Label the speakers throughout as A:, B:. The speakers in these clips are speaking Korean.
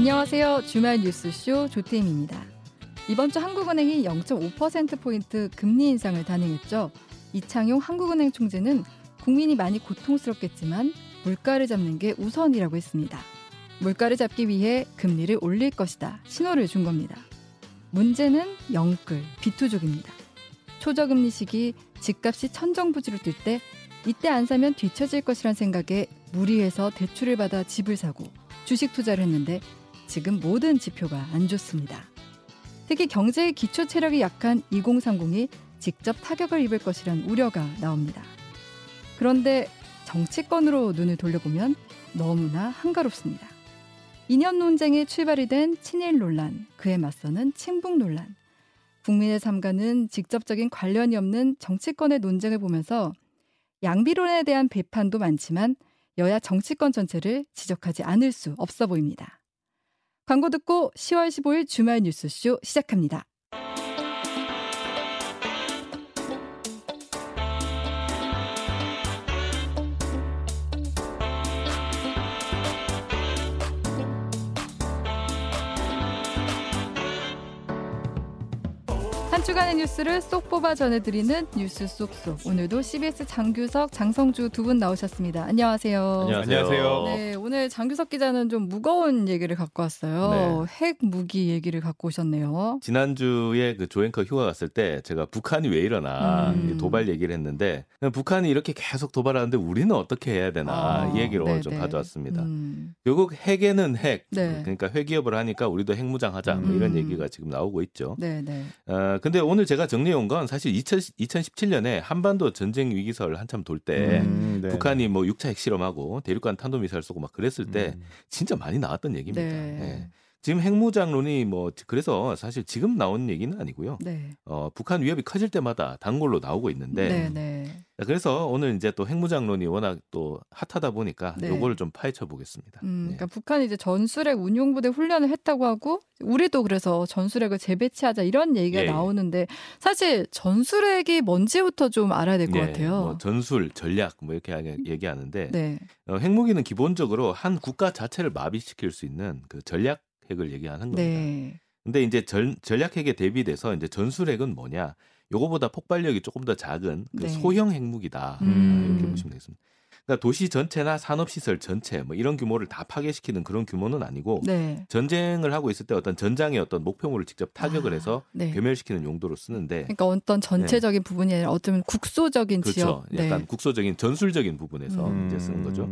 A: 안녕하세요. 주말 뉴스쇼 조태임입니다. 이번 주 한국은행이 0.5%포인트 금리 인상을 단행했죠. 이창용 한국은행 총재는 국민이 많이 고통스럽겠지만 물가를 잡는 게 우선이라고 했습니다. 물가를 잡기 위해 금리를 올릴 것이다. 신호를 준 겁니다. 문제는 영끌, 비투족입니다. 초저금리 시기 집값이 천정부지로 뛸 때 이때 안 사면 뒤처질 것이란 생각에 무리해서 대출을 받아 집을 사고 주식 투자를 했는데 지금 모든 지표가 안 좋습니다. 특히 경제의 기초 체력이 약한 2030이 직접 타격을 입을 것이란 우려가 나옵니다. 그런데 정치권으로 눈을 돌려보면 너무나 한가롭습니다. 이념 논쟁에 출발이 된 친일 논란, 그에 맞서는 친북 논란. 국민의 삶과는 직접적인 관련이 없는 정치권의 논쟁을 보면서 양비론에 대한 비판도 많지만 여야 정치권 전체를 지적하지 않을 수 없어 보입니다. 광고 듣고 10월 15일 주말 뉴스쇼 시작합니다. 한 주간의 뉴스를 쏙 뽑아 전해드리는 뉴스 쏙쏙. 오늘도 CBS 장규석, 장성주 두 분 나오셨습니다. 안녕하세요.
B: 안녕하세요.
A: 네, 오늘 장규석 기자는 좀 무거운 얘기를 갖고 왔어요.
B: 네.
A: 핵 무기 얘기를 갖고 오셨네요.
B: 지난주에 그 조앵커 휴가 갔을 때 제가 북한이 왜 이러나
A: 음.
B: 도발 얘기를 했는데 북한이 이렇게 계속 도발하는데 우리는 어떻게 해야 되나
A: 아,
B: 이 얘기로
A: 네,
B: 좀
A: 네.
B: 가져왔습니다.
A: 음,
B: 결국 핵에는 핵,
A: 네.
B: 그러니까 회기업을 하니까 우리도 핵무장하자 뭐 이런
A: 음.
B: 얘기가 지금 나오고 있죠.
A: 네, 네.
B: 어, 근데 오늘 제가 정리해 온 건 사실 2000, 2017년에 한반도 전쟁 위기설 한참 돌때
C: 음, 네.
B: 북한이 뭐 6차 핵실험하고 대륙간 탄도미사일 쏘고 막 그랬을 때
C: 음.
B: 진짜 많이 나왔던 얘기입니다.
A: 네.
B: 예. 지금 핵무장론이 뭐 그래서 사실 지금 나온 얘기는 아니고요.
A: 네.
B: 어, 북한 위협이 커질 때마다 단골로 나오고 있는데
A: 네, 네.
B: 그래서 오늘 이제 또 핵무장론이 워낙 또 핫하다 보니까
A: 네.
B: 요거를 좀 파헤쳐 보겠습니다.
A: 음,
B: 네.
A: 그러니까 북한이 이제 전술핵 운용부대 훈련을 했다고 하고 우리도 그래서 전술핵을 재배치하자 이런 얘기가
B: 예, 예.
A: 나오는데 사실 전술핵이 뭔지부터 좀 알아야 될것
B: 예,
A: 같아요.
B: 뭐 전술, 전략 뭐 이렇게 얘기하는데
A: 네.
B: 어, 핵무기는 기본적으로 한 국가 자체를 마비시킬 수 있는 그 전략 핵을 얘기하는 겁니다.
A: 네.
B: 근데 이제 전, 전략 핵에 대비돼서 이제 전술핵은 뭐냐? 요거보다 폭발력이 조금 더 작은 그
A: 네.
B: 소형 핵무기다.
A: 음.
B: 이렇게 보시면 되겠습니다. 그러니까 도시 전체나 산업 시설 전체 뭐 이런 규모를 다 파괴시키는 그런 규모는 아니고
A: 네.
B: 전쟁을 하고 있을 때 어떤 전장의 어떤 목표물을 직접 타격을
A: 아,
B: 해서
A: 네.
B: 괴멸시키는 용도로 쓰는데
A: 그러니까 어떤 전체적인 부분이 아니라 어쩌면 국소적인
B: 그렇죠.
A: 지역.
B: 약간
A: 네.
B: 국소적인 전술적인 부분에서
A: 음.
B: 이제 쓰는 거죠.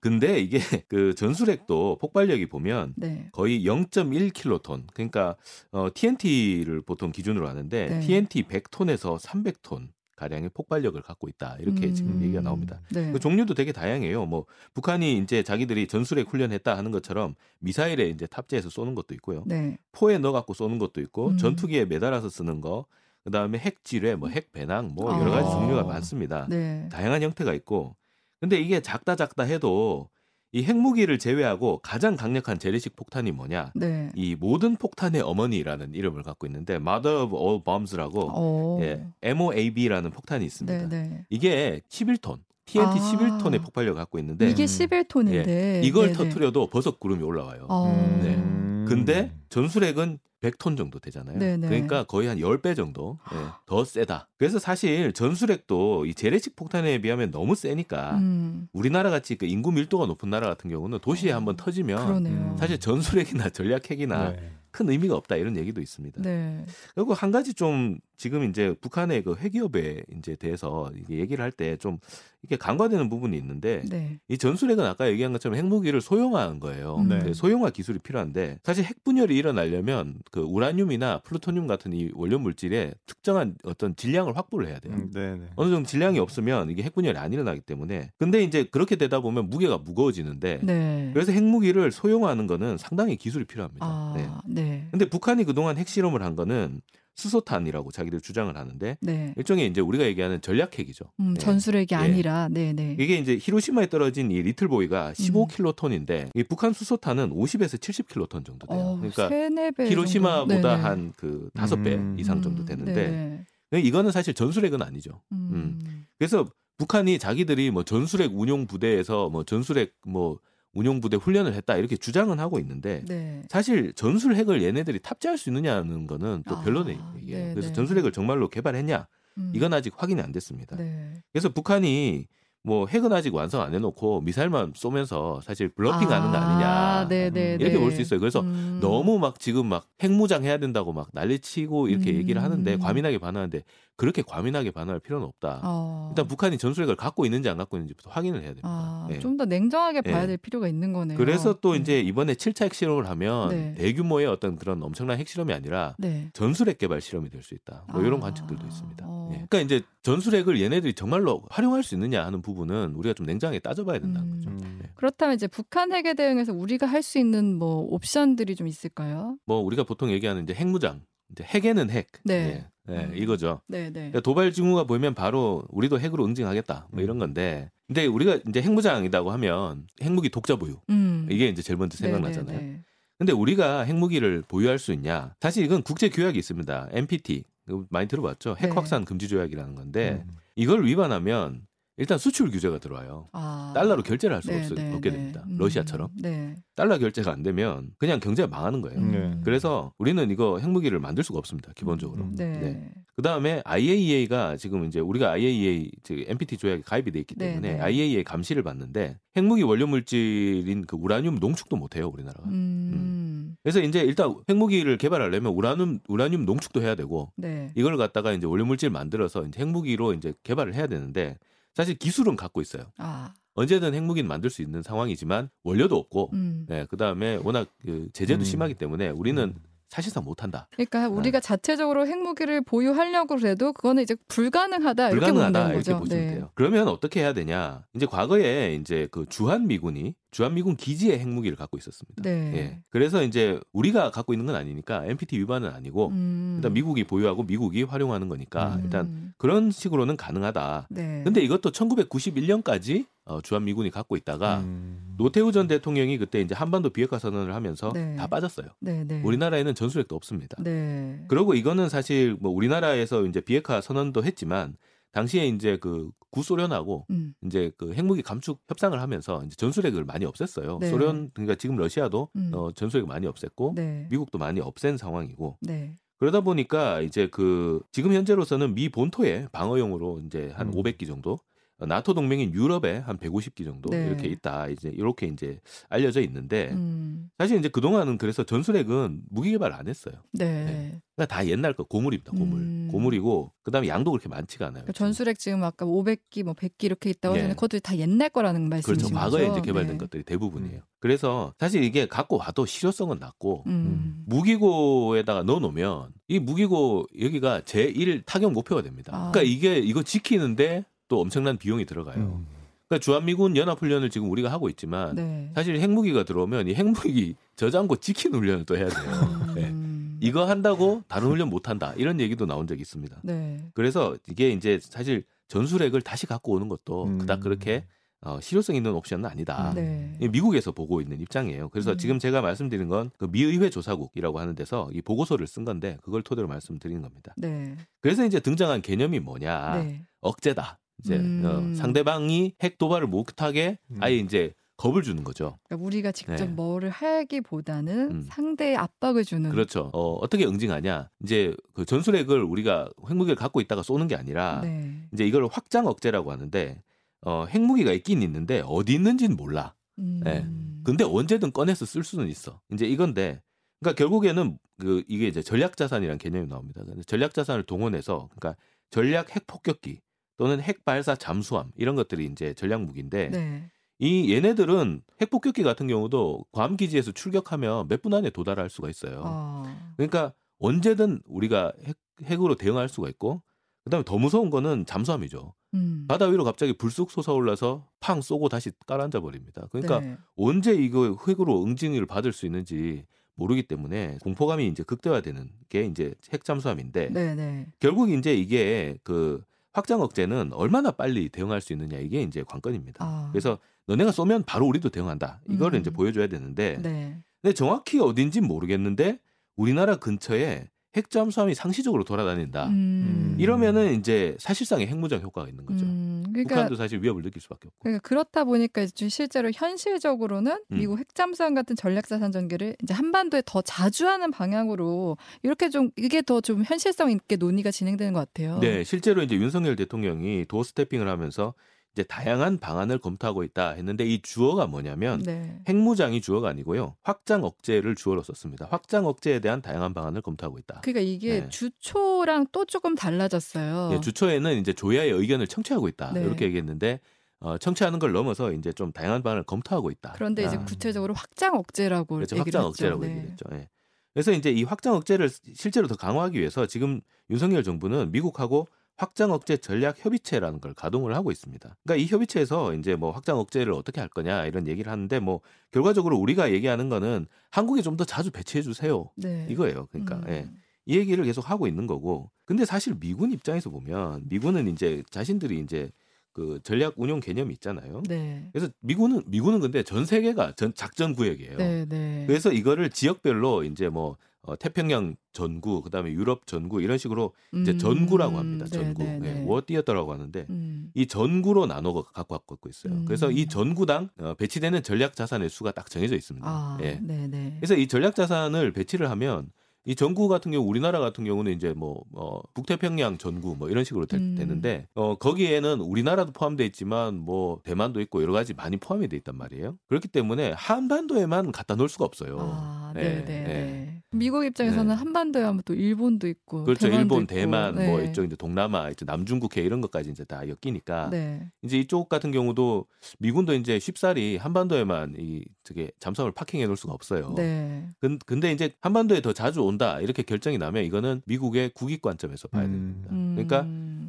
C: 음.
B: 근데 이게 그 전술핵도 폭발력이 보면
A: 네.
B: 거의 0.1킬로톤. 그러니까 어, TNT를 보통 기준으로 하는데
A: 네.
B: TNT 100톤에서 300톤 가량의 폭발력을 갖고 있다. 이렇게
A: 음.
B: 지금 얘기가 나옵니다.
A: 네.
B: 그 종류도 되게 다양해요. 뭐 북한이 이제 자기들이 전술핵 훈련했다 하는 것처럼 미사일에 이제 탑재해서 쏘는 것도 있고요.
A: 네.
B: 포에 넣어 갖고 쏘는 것도 있고
A: 음.
B: 전투기에 매달아서 쓰는 거. 그다음에 핵지뢰, 뭐 핵배낭 뭐 여러 가지
A: 아.
B: 종류가 많습니다.
A: 네.
B: 다양한 형태가 있고 근데 이게 작다 작다 해도 이 핵무기를 제외하고 가장 강력한 재래식 폭탄이 뭐냐?
A: 네.
B: 이 모든 폭탄의 어머니라는 이름을 갖고 있는데 Mother of All Bombs라고
A: 어.
B: 예, MOAB라는 폭탄이 있습니다.
A: 네, 네.
B: 이게 11톤, TNT
A: 아.
B: 11톤의 폭발력을 갖고 있는데
A: 이게 11톤인데
B: 네. 이걸 터트려도 버섯 구름이 올라와요.
A: 어.
B: 네.
C: 음.
B: 근데 전술핵은 100톤 정도 되잖아요.
A: 네네.
B: 그러니까 거의 한 10배 정도 예, 더 세다. 그래서 사실 전술핵도 이 재래식 폭탄에 비하면 너무 세니까
A: 음.
B: 우리나라 같이 그 인구 밀도가 높은 나라 같은 경우는 도시에 한번 터지면
A: 그러네요.
C: 음.
B: 사실 전술핵이나 전략핵이나
C: 네.
B: 큰 의미가 없다 이런 얘기도 있습니다.
A: 네.
B: 그리고 한 가지 좀 지금 이제 북한의 그 핵기업에 이제 대해서 얘기를 할 때 좀 이게 간과되는 부분이 있는데
A: 네.
B: 이 전술핵은 아까 얘기한 것처럼 핵무기를 소형화한 거예요.
A: 음.
C: 네.
B: 그 소형화 기술이 필요한데 사실 핵 분열이 일어나려면 그 우라늄이나 플루토늄 같은 이 원료 물질에 특정한 어떤 질량을 확보를 해야 돼요.
C: 음, 네, 네.
B: 어느 정도 질량이 없으면 이게 핵 분열이 안 일어나기 때문에 근데 이제 그렇게 되다 보면 무게가 무거워지는데
A: 네.
B: 그래서 핵무기를 소형화하는 거는 상당히 기술이 필요합니다.
A: 아,
B: 네.
A: 네.
B: 근데 북한이 그동안 핵실험을 한 거는 수소탄이라고 자기들 주장을 하는데
A: 네.
B: 일종의 이제 우리가 얘기하는 전략핵이죠.
A: 음,
B: 네.
A: 전술핵이
B: 예.
A: 아니라 네, 네.
B: 이게 이제 히로시마에 떨어진 이 리틀보이가
A: 음.
B: 15킬로톤인데 이 북한 수소탄은 50에서 70킬로톤 정도 돼요.
A: 어,
B: 그러니까
A: 세네 배
B: 히로시마보다
A: 정도. 네네.
B: 한그 다섯 배
C: 음.
B: 이상 정도
A: 음,
B: 되는데
A: 네네.
B: 이거는 사실 전술핵은 아니죠.
A: 음.
B: 그래서 북한이 자기들이 뭐 전술핵 운용 부대에서 뭐 전술핵 뭐 운용부대 훈련을 했다 이렇게 주장은 하고 있는데
A: 네.
B: 사실 전술 핵을 얘네들이 탑재할 수 있느냐는 거는 또
A: 아,
B: 별로네 얘기예요.
A: 네,
B: 그래서
A: 네.
B: 전술 핵을 정말로 개발했냐
A: 음.
B: 이건 아직 확인이 안 됐습니다.
A: 네.
B: 그래서 북한이 뭐 핵은 아직 완성 안 해놓고 미사일만 쏘면서 사실 블러핑하는 거 아니냐
A: 네, 네,
B: 이렇게
A: 네.
B: 볼수 있어요. 그래서
A: 음.
B: 너무 막 지금 막 핵무장 해야 된다고 막 난리치고 이렇게
A: 음.
B: 얘기를 하는데 과민하게 반응하는데 그렇게 과민하게 반응할 필요는 없다.
A: 어.
B: 일단 북한이 전술핵을 갖고 있는지 안 갖고 있는지부터 확인을 해야 됩니다.
A: 아,
B: 예.
A: 좀더 냉정하게 봐야
B: 예.
A: 될 필요가 있는 거네요.
B: 그래서 또
A: 네.
B: 이제 이번에 7차 핵실험을 하면
A: 네.
B: 대규모의 어떤 그런 엄청난 핵실험이 아니라
A: 네.
B: 전술핵 개발 실험이 될 수 있다. 뭐 이런
A: 아,
B: 관측들도 있습니다.
A: 어.
B: 예. 그러니까 이제 전술핵을 얘네들이 정말로 활용할 수 있느냐 하는 부분 은 우리가 좀 냉정하게 따져봐야 된다는
A: 음.
B: 거죠.
C: 음.
B: 예.
A: 그렇다면 이제 북한 핵에 대응해서 우리가 할 수 있는 뭐 옵션들이 좀 있을까요?
B: 뭐 우리가 보통 얘기하는 이제 핵무장, 이제 핵에는 핵,
A: 네.
B: 예. 예,
A: 음.
B: 이거죠.
A: 네, 네.
B: 그러니까 도발 징후가 보이면 바로 우리도 핵으로 응징하겠다, 뭐 이런
C: 음.
B: 건데, 근데 우리가 이제 핵무장이라고 하면 핵무기 독자 보유
A: 음.
B: 이게 이제 제일 먼저
A: 네,
B: 생각나잖아요.
A: 네, 네.
B: 근데 우리가 핵무기를 보유할 수 있냐? 사실 이건 국제 규약이 있습니다. NPT 많이 들어봤죠? 핵
A: 네.
B: 확산 금지 조약이라는 건데
C: 음.
B: 이걸 위반하면 일단 수출 규제가 들어와요.
A: 아.
B: 달러로 결제를 할수
A: 네,
B: 없,
A: 네,
B: 없게
A: 네.
B: 됩니다.
A: 음.
B: 러시아처럼
A: 네.
B: 달러 결제가 안 되면 그냥 경제가 망하는 거예요.
A: 음.
C: 네.
B: 그래서 우리는 이거 핵무기를 만들 수가 없습니다. 기본적으로.
C: 음.
A: 네.
B: 네. 그 다음에 IAEA가 지금 이제 우리가 IAEA 즉 NPT 조약에 가입이 돼 있기
A: 네,
B: 때문에
A: 네.
B: IAEA 감시를 받는데 핵무기 원료 물질인 그 우라늄 농축도 못 해요 우리나라가.
A: 음.
B: 그래서 이제 일단 핵무기를 개발하려면 우라늄 우라늄 농축도 해야 되고
A: 네.
B: 이걸 갖다가 이제 원료 물질 만들어서 이제 핵무기로 이제 개발을 해야 되는데 사실 기술은 갖고 있어요.
A: 아.
B: 언제든 핵무기는 만들 수 있는 상황이지만 원료도 없고
A: 음.
B: 네, 그다음에 워낙 그 제재도
C: 음.
B: 심하기 때문에 우리는 사실상 못 한다.
A: 그러니까 우리가 자체적으로 핵무기를 보유하려고 해도 그거는 이제 불가능하다 이렇게
B: 불가능하다 이렇게
A: 거죠.
B: 보시면
A: 네.
B: 돼요. 그러면 어떻게 해야 되냐? 이제 과거에 이제 그 주한 미군이 주한 미군 기지에 핵무기를 갖고 있었습니다.
A: 네.
B: 예. 그래서 이제 우리가 갖고 있는 건 아니니까 NPT 위반은 아니고
A: 음.
B: 일단 미국이 보유하고 미국이 활용하는 거니까
C: 음.
B: 일단 그런 식으로는 가능하다.
A: 네.
B: 근데 이것도 1991년까지 어, 주한 미군이 갖고 있다가
C: 음.
B: 노태우 전 대통령이 그때 이제 한반도 비핵화 선언을 하면서
A: 네.
B: 다 빠졌어요.
A: 네, 네.
B: 우리나라에는 전술핵도 없습니다.
A: 네.
B: 그리고 이거는 사실 뭐 우리나라에서 이제 비핵화 선언도 했지만 당시에 이제 그 구소련하고
A: 음.
B: 이제 그 핵무기 감축 협상을 하면서 이제 전술핵을 많이 없앴어요.
A: 네.
B: 소련 그러니까 지금 러시아도
A: 음.
B: 어, 전술핵 많이 없앴고
A: 네.
B: 미국도 많이 없앤 상황이고
A: 네.
B: 그러다 보니까 이제 그 지금 현재로서는 미 본토에 방어용으로 이제 한
C: 음.
B: 500기 정도 어, 나토 동맹인 유럽에 한 150기 정도
A: 네.
B: 이렇게 있다. 이제 이렇게 이제 알려져 있는데
A: 음.
B: 사실 이제 그 동안은 그래서 전술핵은 무기 개발 안 했어요.
A: 네.
B: 네. 그러니까 다 옛날 거 고물입니다. 고물.
A: 음.
B: 고물이고 그다음에 양도 그렇게 많지가 않아요.
A: 그러니까 전술핵 지금 아까 500기 뭐 100기 이렇게 있다고
B: 예.
A: 하잖아요. 그것도 다 옛날 거라는
B: 그렇죠.
A: 말씀이신 거죠.
B: 과거에 이제 개발된
A: 네.
B: 것들이 대부분이에요. 그래서 사실 이게 갖고 와도 실효성은 낮고
A: 음.
B: 무기고에다가 넣어 놓으면 이 무기고 여기가 제1 타격 목표가 됩니다.
A: 아.
B: 그러니까 이게 이거 지키는데 또 엄청난 비용이 들어가요.
C: 음.
B: 그러니까 주한미군 연합훈련을 지금 우리가 하고 있지만
A: 네.
B: 사실 핵무기가 들어오면 이 핵무기 저장고 지키는 훈련을 또 해야 돼요. 네.
A: 음.
B: 이거 한다고 다른 훈련 못 한다. 이런 얘기도 나온 적이 있습니다.
A: 네.
B: 그래서 이게 이제 사실 전술핵을 다시 갖고 오는 것도
C: 음.
B: 그닥 그렇게 어, 실효성 있는 옵션은 아니다.
A: 네.
B: 이 미국에서 보고 있는 입장이에요. 그래서
A: 음.
B: 지금 제가 말씀드린 건 그 미의회 조사국이라고 하는 데서 이 보고서를 쓴 건데 그걸 토대로 말씀드리는 겁니다.
A: 네.
B: 그래서 이제 등장한 개념이 뭐냐?
A: 네.
B: 억제다. 이제
A: 음.
B: 어, 상대방이 핵 도발을 못하게
C: 음.
B: 아예 이제 겁을 주는 거죠.
A: 그러니까 우리가 직접
B: 네.
A: 뭐를 하기보다는
B: 음.
A: 상대의 압박을 주는
B: 그렇죠. 어, 어떻게 응징하냐? 이제 그 전술핵을 우리가 핵무기를 갖고 있다가 쏘는 게 아니라
A: 네.
B: 이제 이걸 확장 억제라고 하는데 어, 핵무기가 있긴 있는데 어디 있는지는 몰라.
A: 음.
B: 네. 근데 언제든 꺼내서 쓸 수는 있어. 이제 이건데, 그러니까 결국에는 그 이게 이제 전략 자산이라는 개념이 나옵니다. 전략 자산을 동원해서, 그러니까 전략 핵 폭격기 또는 핵 발사 잠수함 이런 것들이 이제 전략 무기인데,
A: 네.
B: 이 얘네들은 핵 폭격기 같은 경우도 괌 기지에서 출격하면 몇 분 안에 도달할 수가 있어요.
A: 아.
B: 그러니까 언제든 우리가 핵, 핵으로 대응할 수가 있고, 그다음에 더 무서운 거는 잠수함이죠.
A: 음.
B: 바다 위로 갑자기 불쑥 솟아올라서 팡 쏘고 다시 깔아앉아 버립니다. 그러니까
A: 네.
B: 언제 이거 핵으로 응징을 받을 수 있는지 모르기 때문에 공포감이 이제 극대화되는 게 이제 핵 잠수함인데
A: 네, 네.
B: 결국 이제 이게 그 확장 억제는 얼마나 빨리 대응할 수 있느냐 이게 이제 관건입니다.
A: 아.
B: 그래서 너네가 쏘면 바로 우리도 대응한다. 이거를
A: 음.
B: 이제 보여줘야 되는데
A: 네.
B: 근데 정확히 어딘지 모르겠는데 우리나라 근처에 핵 잠수함이 상시적으로 돌아다닌다.
A: 음.
B: 이러면은 이제 사실상의 핵무장 효과가 있는 거죠.
A: 음. 그러니까
B: 북한도 사실 위협을 느낄 수밖에 없고.
A: 그러니까 그렇다 보니까 이제 실제로 현실적으로는
B: 음.
A: 미국 핵잠수함 같은 전략자산 전개를 이제 한반도에 더 자주 하는 방향으로 이렇게 좀 이게 더 좀 현실성 있게 논의가 진행되는 것 같아요.
B: 네, 실제로 이제 윤석열 대통령이 도어 스태핑을 하면서 이제 다양한 방안을 검토하고 있다 했는데 이 주어가 뭐냐면
A: 네.
B: 핵무장이 주어가 아니고요. 확장 억제를 주어로 썼습니다. 확장 억제에 대한 다양한 방안을 검토하고 있다.
A: 그러니까 이게
B: 네.
A: 주초랑 또 조금 달라졌어요.
B: 예, 주초에는 이제 조야의 의견을 청취하고 있다.
A: 네.
B: 이렇게 얘기했는데 어, 청취하는 걸 넘어서 이제 좀 다양한 방안을 검토하고 있다.
A: 그런데 이제
B: 아,
A: 구체적으로 확장 억제라고
B: 그렇죠. 확장. 억제라고
A: 네.
B: 얘기했죠. 예. 그래서 이제 이 확장 억제를 실제로 더 강화하기 위해서 지금 윤석열 정부는 미국하고 확장 억제 전략 협의체라는 걸 가동을 하고 있습니다. 그러니까 이 협의체에서 이제 뭐 확장 억제를 어떻게 할 거냐 이런 얘기를 하는데 뭐 결과적으로 우리가 얘기하는 거는 한국에 좀 더 자주 배치해 주세요.
A: 네.
B: 이거예요. 그러니까
A: 음.
B: 예. 이 얘기를 계속 하고 있는 거고. 근데 사실 미군 입장에서 보면 미군은 이제 자신들이 이제 그 전략 운용 개념이 있잖아요.
A: 네.
B: 그래서 미군은 미군은 근데 전 세계가 전 작전 구역이에요.
A: 네, 네.
B: 그래서 이거를 지역별로 이제 뭐 어, 태평양 전구, 그다음에 유럽 전구 이런 식으로 이제
A: 음,
B: 전구라고 합니다.
A: 네,
B: 전구,
A: 네, 네.
B: 예, war theater라고 하는데
A: 음.
B: 이 전구로 나눠 갖고 갖고 있어요.
A: 음.
B: 그래서 이 전구당 어, 배치되는 전략 자산의 수가 딱 정해져 있습니다.
A: 아,
B: 예.
A: 네, 네.
B: 그래서 이 전략 자산을 배치를 하면 이 전구 같은 경우 우리나라 같은 경우는 이제 뭐 어, 북태평양 전구 뭐 이런 식으로 되,
A: 음.
B: 되는데 어 거기에는 우리나라도 포함돼 있지만 뭐 대만도 있고 여러 가지 많이 포함이 돼 있단 말이에요. 그렇기 때문에 한반도에만 갖다 놓을 수가 없어요.
A: 아,
B: 예,
A: 네, 네,
B: 예.
A: 네. 미국 입장에서는
B: 네.
A: 한반도에 하면 또 일본도 있고
B: 그렇죠. 일본,
A: 있고.
B: 대만,
A: 네.
B: 뭐 이쪽 이제 동남아, 이제 남중국해 이런 것까지 이제 다 엮이니까
A: 네.
B: 이제 이쪽 같은 경우도 미군도 이제 쉽사리 한반도에만 이 저게 잠수함을 파킹해 놓을 수가 없어요.
A: 네.
B: 근, 근데 이제 한반도에 더 자주 온다 이렇게 결정이 나면 이거는 미국의 국익 관점에서 봐야
C: 음.
B: 됩니다.
A: 음.
B: 그러니까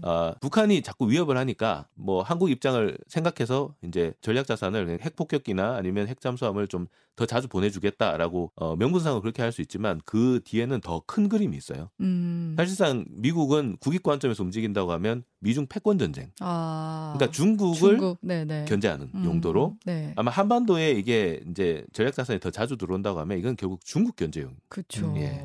B: 아, 북한이 자꾸 위협을 하니까 뭐 한국 입장을 생각해서 이제 전략 자산을 그냥 핵 폭격기나 아니면 핵 잠수함을 좀 더 자주 보내주겠다라고 어, 명분상으로 그렇게 할 수 있지만 그 뒤에는 더 큰 그림이 있어요.
A: 음.
B: 사실상 미국은 국익 관점에서 움직인다고 하면 미중 패권 전쟁.
A: 아.
B: 그러니까 중국을
A: 중국. 네, 네.
B: 견제하는
A: 음.
B: 용도로
A: 네.
B: 아마 한반도에 이게 이제 전략 자산이 더 자주 들어온다고 하면 이건 결국 중국 견제용.
A: 그렇죠.
B: 예.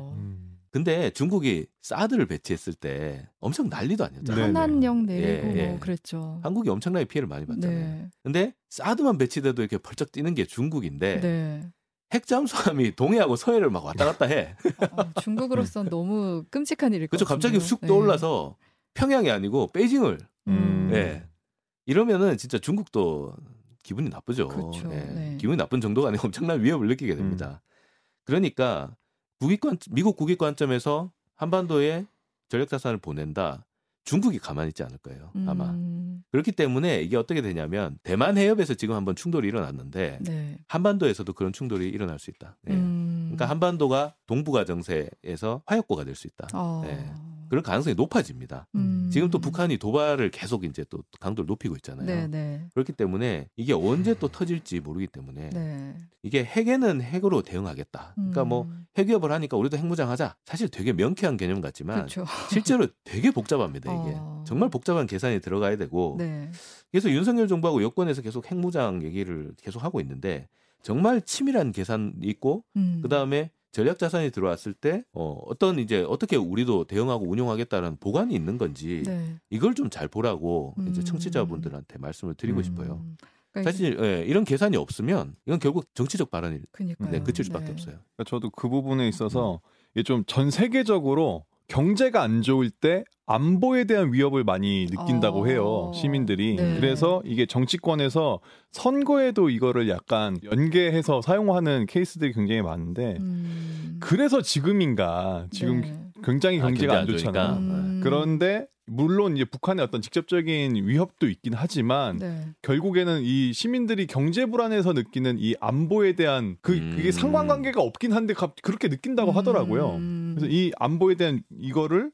C: 음.
B: 근데 중국이 사드를 배치했을 때 엄청 난리도 아니었잖아요.
C: 네.
A: 한한령 내리고
B: 예, 예.
A: 뭐 그랬죠.
B: 한국이 엄청나게 피해를 많이 봤잖아요.
A: 네.
B: 근데 사드만 배치돼도 이렇게 벌쩍 뛰는 게 중국인데
A: 네.
B: 핵잠수함이 동해하고 서해를 막 왔다 갔다 해.
A: 어, 중국으로선 너무 끔찍한 일일 것
B: 그렇죠. 갑자기. 쑥
A: 네.
B: 떠올라서 평양이 아니고 베이징을
A: 음.
B: 예. 이러면은 진짜 중국도 기분이 나쁘죠.
A: 그렇죠.
B: 예.
A: 네.
B: 기분이 나쁜 정도가 아니고 엄청난 위협을 느끼게 됩니다. 그러니까 국익관 미국 국익 관점에서 한반도에 전략 자산을 보낸다. 중국이 가만히 있지 않을 거예요. 아마.
A: 음.
B: 그렇기 때문에 이게 어떻게 되냐면 대만 해협에서 지금 한번 충돌이 일어났는데
A: 네.
B: 한반도에서도 그런 충돌이 일어날 수 있다. 예.
A: 음.
B: 그러니까 한반도가 동북아 정세에서 화약고가 될 수 있다.
A: 어.
B: 네. 그럴 가능성이 높아집니다.
A: 음.
B: 지금 또 북한이 도발을 계속 이제 또 강도를 높이고 있잖아요.
A: 네, 네.
B: 그렇기 때문에 이게 언제 또 터질지 모르기 때문에
A: 네.
B: 이게 핵에는 핵으로 대응하겠다. 그러니까 뭐
A: 음.
B: 핵위협을 하니까 우리도 핵무장하자. 사실 되게 명쾌한 개념 같지만
A: 그렇죠.
B: 실제로 되게 복잡합니다 이게.
A: 어.
B: 정말 복잡한 계산이 들어가야 되고
A: 네.
B: 그래서 윤석열 정부하고 여권에서 계속 핵무장 얘기를 계속 하고 있는데 정말 치밀한 계산이 있고
A: 음.
B: 그 다음에 전략 자산이 들어왔을 때 어, 어떤 이제 어떻게 우리도 대응하고 운용하겠다는 보관이 있는 건지
A: 네. 이걸
B: 좀 잘 보라고 이제
A: 음.
B: 청취자분들한테 말씀을 드리고
C: 음.
B: 싶어요.
A: 그러니까
B: 사실 예, 이런 계산이 없으면 이건 결국 정치적 발언이
A: 그니까요.
B: 네, 그칠 수밖에
A: 네.
B: 없어요.
C: 그러니까 저도 그 부분에 있어서 이게 좀전 세계적으로 경제가 안 좋을 때 안보에 대한 위협을 많이 느낀다고
A: 어.
C: 해요 시민들이
A: 네.
C: 그래서 이게 정치권에서 선거에도 이거를 약간 연계해서 사용하는 케이스들이 굉장히 많은데
A: 음.
C: 그래서 지금인가 지금
A: 네.
C: 굉장히
B: 아,
C: 경제가
B: 경제 안안
C: 좋잖아.
A: 음.
C: 그런데 물론 이제 북한의 어떤 직접적인 위협도 있긴 하지만
A: 네.
C: 결국에는 이 시민들이 경제 불안에서 느끼는 이 안보에 대한 그
B: 음.
C: 그게 상관관계가 없긴 한데 갑- 그렇게 느낀다고 하더라고요.
A: 음.
C: 그래서 이 안보에 대한 이거를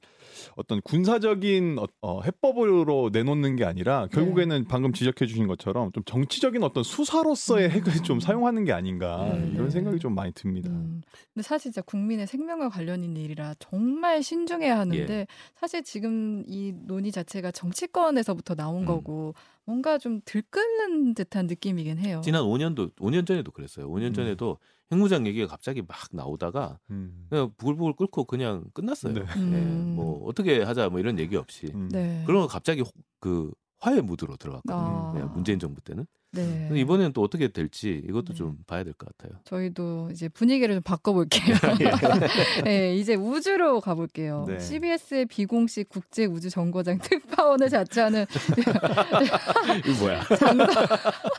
C: 어떤 군사적인 어, 어, 해법으로 내놓는 게 아니라 결국에는 방금 지적해 주신 것처럼 좀 정치적인 어떤 수사로서의
A: 음.
C: 핵을 좀 사용하는 게 아닌가
A: 네,
C: 이런
A: 네.
C: 생각이 좀 많이 듭니다.
A: 음. 근데 사실 진짜 국민의 생명과 관련인 일이라 정말 신중해야 하는데
B: 예.
A: 사실 지금 이 논의 자체가 정치권에서부터 나온
B: 음.
A: 거고 뭔가 좀 들끓는 듯한 느낌이긴 해요.
B: 지난 5년도 5년 전에도 그랬어요. 5년
C: 음.
B: 전에도 핵무장 얘기가 갑자기 막 나오다가
C: 음.
B: 그냥 부글부글 끓고 그냥 끝났어요.
C: 네.
B: 예,
A: 음.
B: 뭐 어떻게 하자 뭐 이런 얘기 없이
C: 음.
A: 네.
B: 그러고 갑자기 혹- 그 화해 무드로 들어갔거든요.
A: 아.
B: 네, 문재인 정부 때는.
A: 네.
B: 이번에는 또 어떻게 될지 이것도
A: 네.
B: 좀 봐야 될 것 같아요.
A: 저희도 이제 분위기를 좀 바꿔볼게요. 네, 이제 우주로 가볼게요.
C: 네.
A: CBS의 비공식 국제 우주 정거장 특파원을 자처하는
B: 이거 뭐야?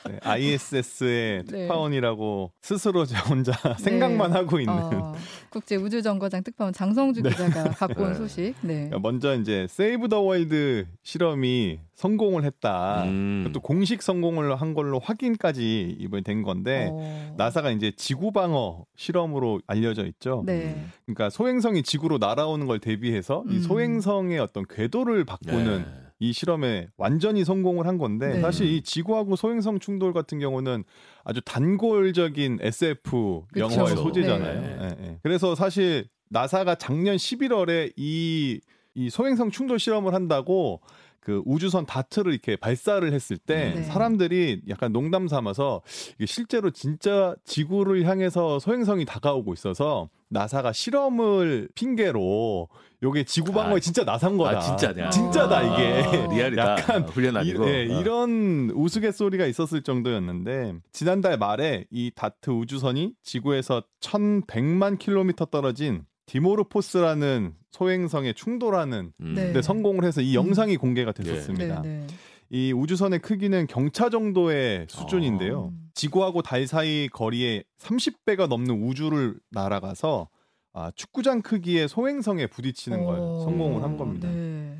C: 네, ISS의
A: 네.
C: 특파원이라고 스스로 제 혼자 생각만 하고 있는.
A: 어, 국제 우주 정거장 특파원 장성주 기자가 갖고 온
B: 네.
A: 소식. 네.
C: 그러니까 먼저 이제 save the world 실험이 성공을 했다.
B: 음.
C: 또 공식 성공을 한 걸로 확인까지 이번에 된 건데
A: 어,
C: 나사가 이제 지구 방어 실험으로 알려져 있죠.
A: 네.
C: 그러니까 소행성이 지구로 날아오는 걸 대비해서 이
A: 음.
C: 소행성의 어떤 궤도를 바꾸는
B: 네.
C: 이 실험에 완전히 성공을 한 건데
A: 네.
C: 사실 이 지구하고 소행성 충돌 같은 경우는 아주 단골적인 SF
A: 그쵸.
C: 영화의 소재잖아요.
B: 네.
C: 예, 예. 그래서 사실 나사가 작년 11월에 이, 이 소행성 충돌 실험을 한다고 그 우주선 다트를 이렇게 발사를 했을 때
A: 네.
C: 사람들이 약간 농담 삼아서 이게 실제로 진짜 지구를 향해서 소행성이 다가오고 있어서 나사가 실험을 핑계로 요게 지구 방어에
B: 아,
C: 진짜 나선 거다.
B: 아 진짜냐?
C: 진짜다 이게.
A: 아,
B: 리얼이다.
C: 약간
B: 훈련 아니고.
C: 이, 네,
B: 어.
C: 이런 우스갯소리가 있었을 정도였는데 지난달 말에 이 다트 우주선이 지구에서 1100만 킬로미터 떨어진 디모르포스라는 소행성에 충돌하는
B: 음.
A: 네.
C: 데 성공을 해서 이
A: 음.
C: 영상이 공개가
A: 네,
C: 됐었습니다.
A: 네.
C: 이 우주선의 크기는 경차 정도의 수준인데요.
A: 음.
C: 지구하고 달 사이 거리에 30배가 넘는 우주를 날아가서 아, 축구장 크기의 소행성에 부딪히는 걸
A: 어,
C: 성공을 한 겁니다.
A: 네.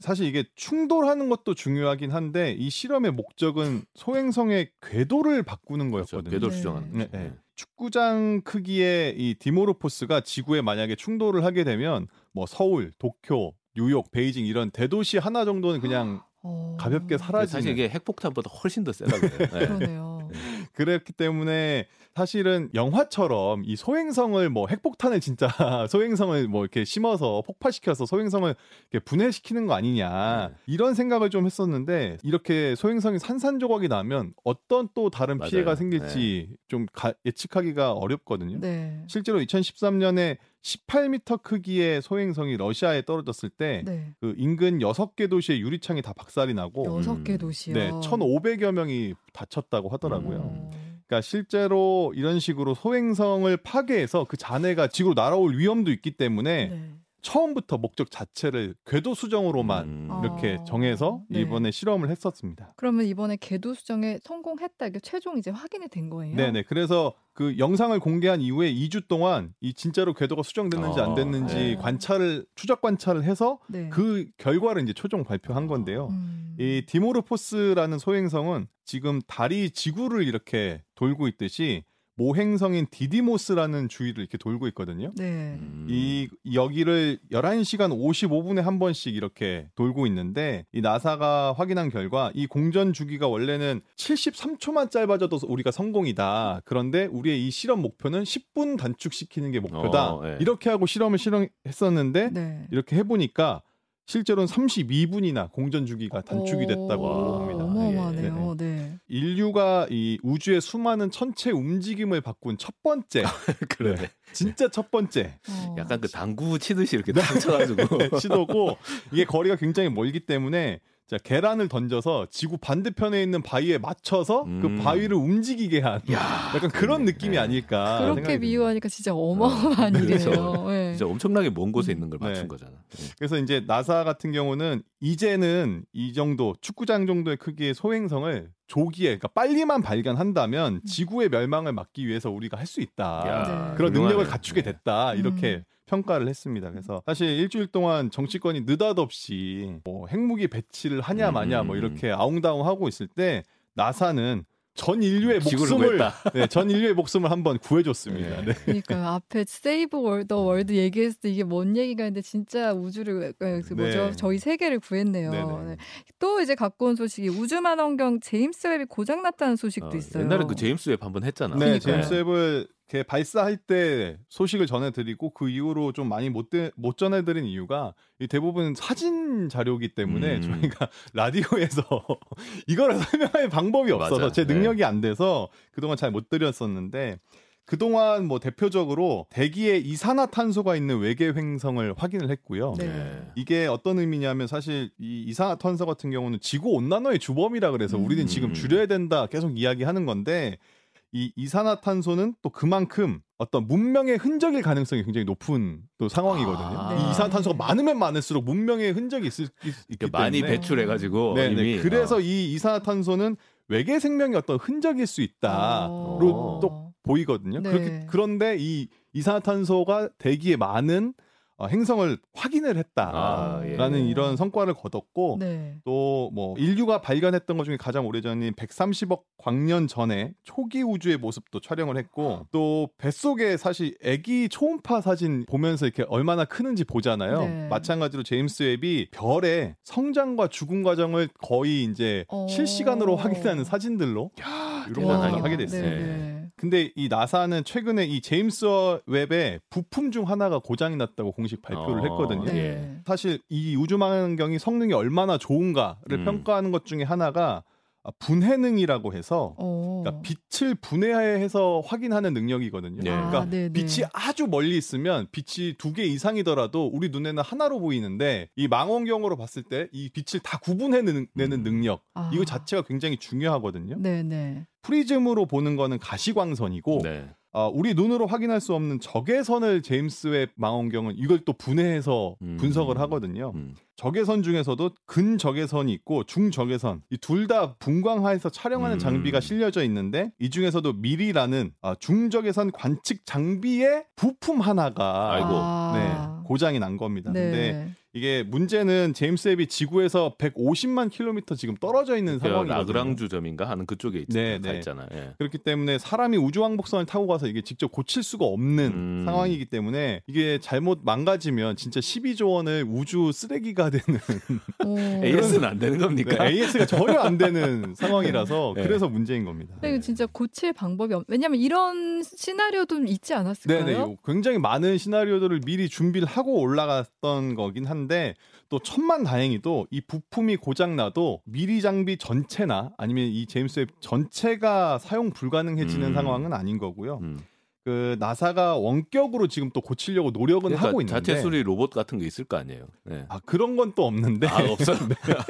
C: 사실 이게 충돌하는 것도 중요하긴 한데 이 실험의 목적은 소행성의 궤도를 바꾸는
B: 그렇죠.
C: 거였거든요.
B: 궤도를
A: 네.
B: 수정하는
C: 네,
B: 거죠.
C: 네. 축구장 크기의 이 디모르포스가 지구에 만약에 충돌을 하게 되면 뭐 서울, 도쿄, 뉴욕, 베이징 이런 대도시 하나 정도는 그냥
A: 어,
C: 가볍게 사라지는
B: 사실 이게 핵폭탄보다 훨씬 더 세다고요. 네.
A: 그러네요.
C: 그랬기 때문에 사실은 영화처럼 이 소행성을 뭐 핵폭탄을 진짜 소행성을 뭐 이렇게 심어서 폭파시켜서 소행성을 이렇게 분해시키는 거 아니냐
B: 네.
C: 이런 생각을 좀 했었는데 이렇게 소행성이 산산조각이 나면 어떤 또 다른
B: 맞아요.
C: 피해가 생길지 좀 가- 예측하기가 어렵거든요.
A: 네.
C: 실제로 2013년에 18m 크기의 소행성이 러시아에 떨어졌을 때
A: 네.
C: 그 인근 6개 도시의 유리창이 다 박살이 나고
A: 여섯 개
B: 음.
A: 도시요.
C: 네, 1,500여 명이 다쳤다고 하더라고요.
A: 어.
C: 그러니까 실제로 이런 식으로 소행성을 파괴해서 그 잔해가 지구로 날아올 위험도 있기 때문에
A: 네.
C: 처음부터 목적 자체를 궤도 수정으로만
B: 음.
C: 이렇게
A: 아,
C: 정해서
A: 네.
C: 이번에 실험을 했었습니다.
A: 그러면 이번에 궤도 수정에 성공했다. 이게 최종 이제 확인이 된 거예요.
C: 네네. 그래서 그 영상을 공개한 이후에 2주 동안 이 진짜로 궤도가 수정됐는지 안
B: 어,
C: 됐는지
A: 네.
C: 관찰을 추적 관찰을 해서
A: 네.
C: 그 결과를 이제 최종 발표한 건데요.
A: 음.
C: 이 디모르포스라는 소행성은 지금 달이 지구를 이렇게 돌고 있듯이 모행성인 디디모스라는 주위를 이렇게 돌고 있거든요.
A: 네.
B: 음.
C: 이 여기를 11시간 55분에 한 번씩 이렇게 돌고 있는데 이 나사가 확인한 결과 이 공전 주기가 원래는 73초만 짧아져도 우리가 성공이다. 그런데 우리의 이 실험 목표는 10분 단축시키는 게 목표다.
B: 어, 예.
C: 이렇게 하고 실험을 실험했었는데
A: 네.
C: 이렇게 해 보니까 실제로는 32분이나 공전 주기가 단축이 됐다고
A: 오,
C: 합니다.
A: 어마어마하네요. 네.
C: 인류가 이 우주의 수많은 천체 움직임을 바꾼 첫 번째,
B: 그러네.
C: 진짜 첫 번째
A: 어.
B: 약간 그 당구 치듯이 이렇게
C: 네.
B: 탁 쳐가지고.
C: 시도고 이게 거리가 굉장히 멀기 때문에 자, 계란을 던져서 지구 반대편에 있는 바위에 맞춰서
B: 음.
C: 그 바위를 움직이게 한
B: 야,
C: 약간 그런
B: 네.
C: 느낌이
B: 네.
C: 아닐까.
A: 그렇게. 비유하니까 진짜 어마어마한
B: 어,
A: 일이에요.
B: 그렇죠.
A: 네.
B: 진짜 엄청나게 먼 곳에 있는 걸
C: 네.
B: 맞춘 거잖아. 네.
C: 그래서 이제 나사 같은 경우는 이제는 이 정도 축구장 정도의 크기의 소행성을 조기에 그러니까 빨리만 발견한다면 지구의 멸망을 막기 위해서 우리가 할 수 있다.
B: 야,
A: 네.
C: 그런. 능력을 갖추게
B: 네.
C: 됐다. 이렇게
A: 음.
C: 평가를 했습니다. 그래서 사실 일주일 동안 정치권이 느닷없이 뭐 핵무기 배치를 하냐 마냐 뭐
B: 음.
C: 이렇게 아웅다웅 하고 있을 때 나사는 전 인류의 목숨을. 네, 전 인류의 목숨을 한번 구해줬습니다.
B: 네.
C: 네.
A: 그러니까 앞에 save world world 얘기했을 때 이게 뭔 얘기가 있는데 진짜 우주를 그 뭐죠?
C: 네.
A: 저희 세계를 구했네요.
C: 네.
A: 또 이제 갖고 온 소식이 우주망원경 제임스 웹이 고장 났다는 소식도
B: 어,
A: 있어요.
B: 옛날에 그 제임스 웹 한번 했잖아.
C: 네,
A: 그러니까요.
C: 제임스 웹을 이렇게 발사할 때 소식을 전해드리고 그 이후로 좀 많이 못, 대- 못 전해드린 이유가 이 대부분 사진 자료이기 때문에
B: 음.
C: 저희가 라디오에서 이거를 설명할 방법이 없어서
B: 맞아.
C: 제
B: 네.
C: 능력이 안 돼서 그동안 잘 못 드렸었는데 그동안 뭐 대표적으로 대기에 이산화탄소가 있는 외계 행성을 확인을 했고요.
A: 네.
C: 이게 어떤 의미냐면 사실 이 이산화탄소 같은 경우는 지구 온난화의 주범이라 그래서
A: 음.
C: 우리는 지금 줄여야 된다 계속 이야기하는 건데 이 이산화탄소는 또 그만큼 어떤 문명의 흔적일 가능성이 굉장히 높은 또 상황이거든요.
B: 아.
C: 이
A: 네.
C: 이산화탄소가 많으면 많을수록 문명의 흔적이 있을, 있, 있기
B: 이렇게 많이
C: 때문에
B: 배출해가지고
C: 네, 네.
B: 이미
C: 그래서
B: 어.
C: 이 이산화탄소는 외계 생명의 어떤 흔적일 수 있다로
A: 어.
C: 또 보이거든요.
A: 네.
C: 그렇게, 그런데 이 이산화탄소가 대기에 많은 어, 행성을 확인을
B: 아, 예.
C: 했다라는 이런 성과를 거뒀고
A: 네.
C: 또뭐 인류가 발견했던 것 중에 가장 오래전인 130억 광년 전에 초기 우주의 모습도 촬영을 했고 또 뱃속에 사실 아기 초음파 사진 보면서 이렇게 얼마나 크는지 보잖아요.
A: 네.
C: 마찬가지로 제임스 웹이 별의 성장과 죽음 과정을 거의 이제
A: 어.
C: 실시간으로 확인하는 사진들로
B: 야,
C: 이런
A: 와.
C: 걸 하게. 됐어요.
A: 네, 네.
C: 근데 이 나사는 최근에 이 제임스 웹의 부품 중 하나가 고장이 났다고 공식 발표를
B: 어,
C: 했거든요.
A: 네.
B: 예.
C: 사실 이 우주망원경이 성능이 얼마나 좋은가를
B: 음.
C: 평가하는 것 중에 하나가 아, 분해능이라고 해서
A: 어.
C: 그러니까 빛을 분해해서 확인하는 능력이거든요.
B: 네.
C: 그러니까
A: 아, 네, 네.
C: 빛이 아주 멀리 있으면 빛이 두 개 이상이더라도 우리 눈에는 하나로 보이는데 이 망원경으로 봤을 때 이 빛을 다 구분해내는
B: 음.
C: 능력
A: 아.
C: 이거 자체가 굉장히 중요하거든요.
A: 네, 네.
C: 프리즘으로 보는 거는 가시광선이고
B: 네.
C: 어, 우리 눈으로 확인할 수 없는 적외선을 제임스 웹 망원경은 이걸 또 분해해서
B: 음.
C: 분석을 하거든요.
B: 음.
C: 적외선 중에서도 근적외선이 있고 중적외선 이 둘 다 분광해서 촬영하는
B: 음.
C: 장비가 실려져 있는데 이 중에서도 MIRI라는 아, 중적외선 관측 장비의 부품 하나가
B: 아이고.
A: 아.
C: 네, 고장이 난 겁니다.
A: 네.
C: 근데 이게 문제는 제임스 웹이 지구에서 150만 킬로미터 지금 떨어져 있는
B: 그
C: 상황이거든요.
B: 라그랑주 점인가 하는 그쪽에 있,
C: 네,
B: 가
C: 네.
B: 있잖아요. 예.
C: 그렇기 때문에 사람이 우주 왕복선을 타고 가서 이게 직접 고칠 수가 없는
B: 음.
C: 상황이기 때문에 이게 잘못 망가지면 진짜 12조 원을 우주 쓰레기가 되는
A: 오.
B: AS는 안 되는 겁니까?
C: AS가 전혀 안 되는 상황이라서
B: 네.
C: 그래서 문제인 겁니다.
A: 근데 이거 진짜 고칠 방법이 없. 왜냐면 이런 시나리오도 있지 않았을까요?
C: 네네. 굉장히 많은 시나리오들을 미리 준비를 하고 올라갔던 거긴 한데 또 천만 다행히도 이 부품이 고장 나도 MIRI 장비 전체나 아니면 이 제임스 웹 전체가 사용 불가능해지는
B: 음.
C: 상황은 아닌 거고요.
B: 음.
C: 그 나사가 원격으로 지금 또 고치려고 노력은
B: 그러니까
C: 하고 있는데
B: 자체 수리 로봇 같은 게 있을 거 아니에요. 네.
C: 아 그런 건 또 없는데
B: 아 없어요.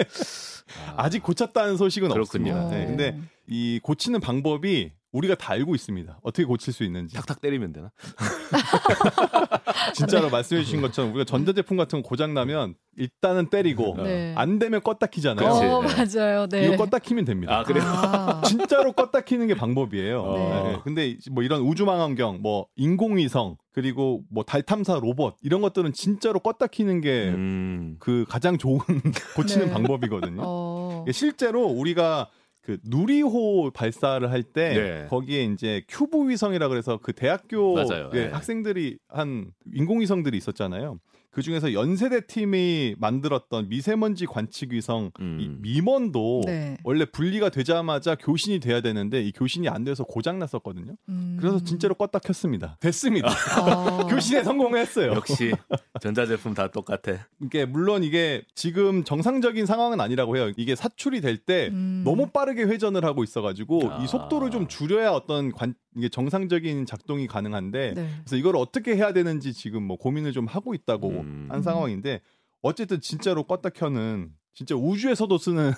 B: 아,
C: 아직 고쳤다는 소식은
B: 그렇군요.
C: 없습니다. 네,
A: 어.
C: 근데 이 고치는 방법이 우리가 다 알고 있습니다. 어떻게 고칠 수 있는지.
B: 탁탁 때리면 되나?
C: 진짜로
A: 네.
C: 말씀해 주신 것처럼 우리가 전자제품 같은 거 고장 나면 일단은 때리고
A: 네.
C: 안 되면 껐다 키잖아요.
A: 어,
B: 네.
A: 맞아요. 네.
C: 이거 껐다 키면 됩니다.
B: 아 그래요?
A: 아.
C: 진짜로 껐다 키는 게 방법이에요.
B: 어.
C: 네. 근데 뭐 이런 우주망원경, 뭐 인공위성, 그리고 뭐 달 탐사 로봇 이런 것들은 진짜로 껐다 키는 게그
B: 음.
C: 가장 좋은 고치는
A: 네.
C: 방법이거든요.
A: 어.
C: 실제로 우리가 그 누리호 발사를 할때
B: 네.
C: 거기에 이제 큐브 위성이라 그래서 그 대학교. 예,
B: 네.
C: 학생들이 한 인공위성들이 있었잖아요. 그 중에서 연세대 팀이 만들었던 미세먼지 관측 위성 이
B: 음.
C: 미먼도
A: 네.
C: 원래 분리가 되자마자 교신이 돼야 되는데 이 교신이 안 돼서 고장 났었거든요.
A: 음.
C: 그래서 진짜로 껐다 켰습니다. 됐습니다.
A: 아.
C: 교신에 성공했어요.
B: 역시 전자제품 다 똑같아.
C: 이게 물론 이게 지금 정상적인 상황은 아니라고 해요. 이게 사출이 될때
A: 음.
C: 너무 빠르게 회전을 하고 있어가지고
B: 아.
C: 이 속도를 좀 줄여야 어떤 관, 이게 정상적인 작동이 가능한데
A: 네.
C: 그래서 이걸 어떻게 해야 되는지 지금 뭐 고민을 좀 하고 있다고
B: 음.
C: 한 상황인데 어쨌든 진짜로 껐다 켜는 진짜 우주에서도 쓰는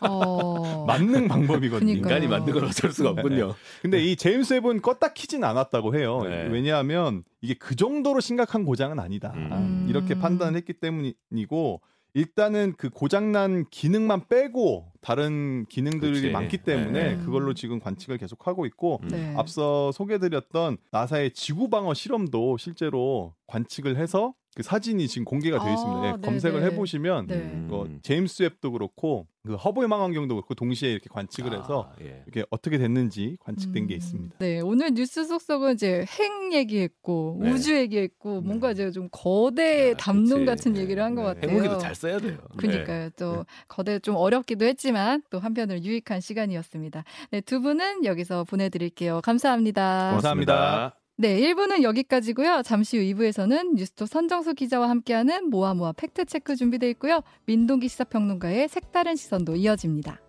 A: 어.
C: 만능 방법이거든요.
A: 그러니까요.
B: 인간이 만든 건 어쩔 수가 없군요.
C: 근데 이 제임스 웹은 껐다 키진 않았다고 해요.
B: 네.
C: 왜냐하면 이게 그 정도로 심각한 고장은 아니다.
B: 음.
C: 이렇게 판단을 했기 때문이고 일단은 그 고장난 기능만 빼고 다른 기능들이
B: 그치.
C: 많기 때문에
A: 네.
C: 그걸로 지금 관측을 계속 하고 있고
B: 음.
A: 네.
C: 앞서 소개드렸던 나사의 지구 방어 실험도 실제로 관측을 해서 그 사진이 지금 공개가 되어 있습니다.
A: 아,
C: 예, 검색을. 해보시면
A: 네.
B: 음.
C: 그 제임스 웹도 그렇고 그 허블 망원경도 그렇고 동시에 이렇게 관측을 해서
B: 아, 예.
C: 이게 어떻게 됐는지 관측된
A: 음.
C: 게 있습니다.
A: 네, 오늘 뉴스 속속은 이제 핵 얘기했고
B: 네.
A: 우주 얘기했고
C: 네.
A: 뭔가 이제 좀 거대
B: 아,
A: 담론
B: 그치.
A: 같은 얘기를 한것
C: 네.
A: 같아요.
B: 해보기도 잘 써야 돼요.
A: 그니까요. 또 거대 좀 어렵기도 했지만 또 한편으로 유익한 시간이었습니다. 네, 두 분은 여기서 보내드릴게요. 감사합니다.
C: 감사합니다.
A: 네, 1부는 여기까지고요. 잠시 후 2부에서는 뉴스톱 선정수 기자와 함께하는 모아모아 팩트체크 준비되어 있고요. 민동기 시사평론가의 색다른 시선도 이어집니다.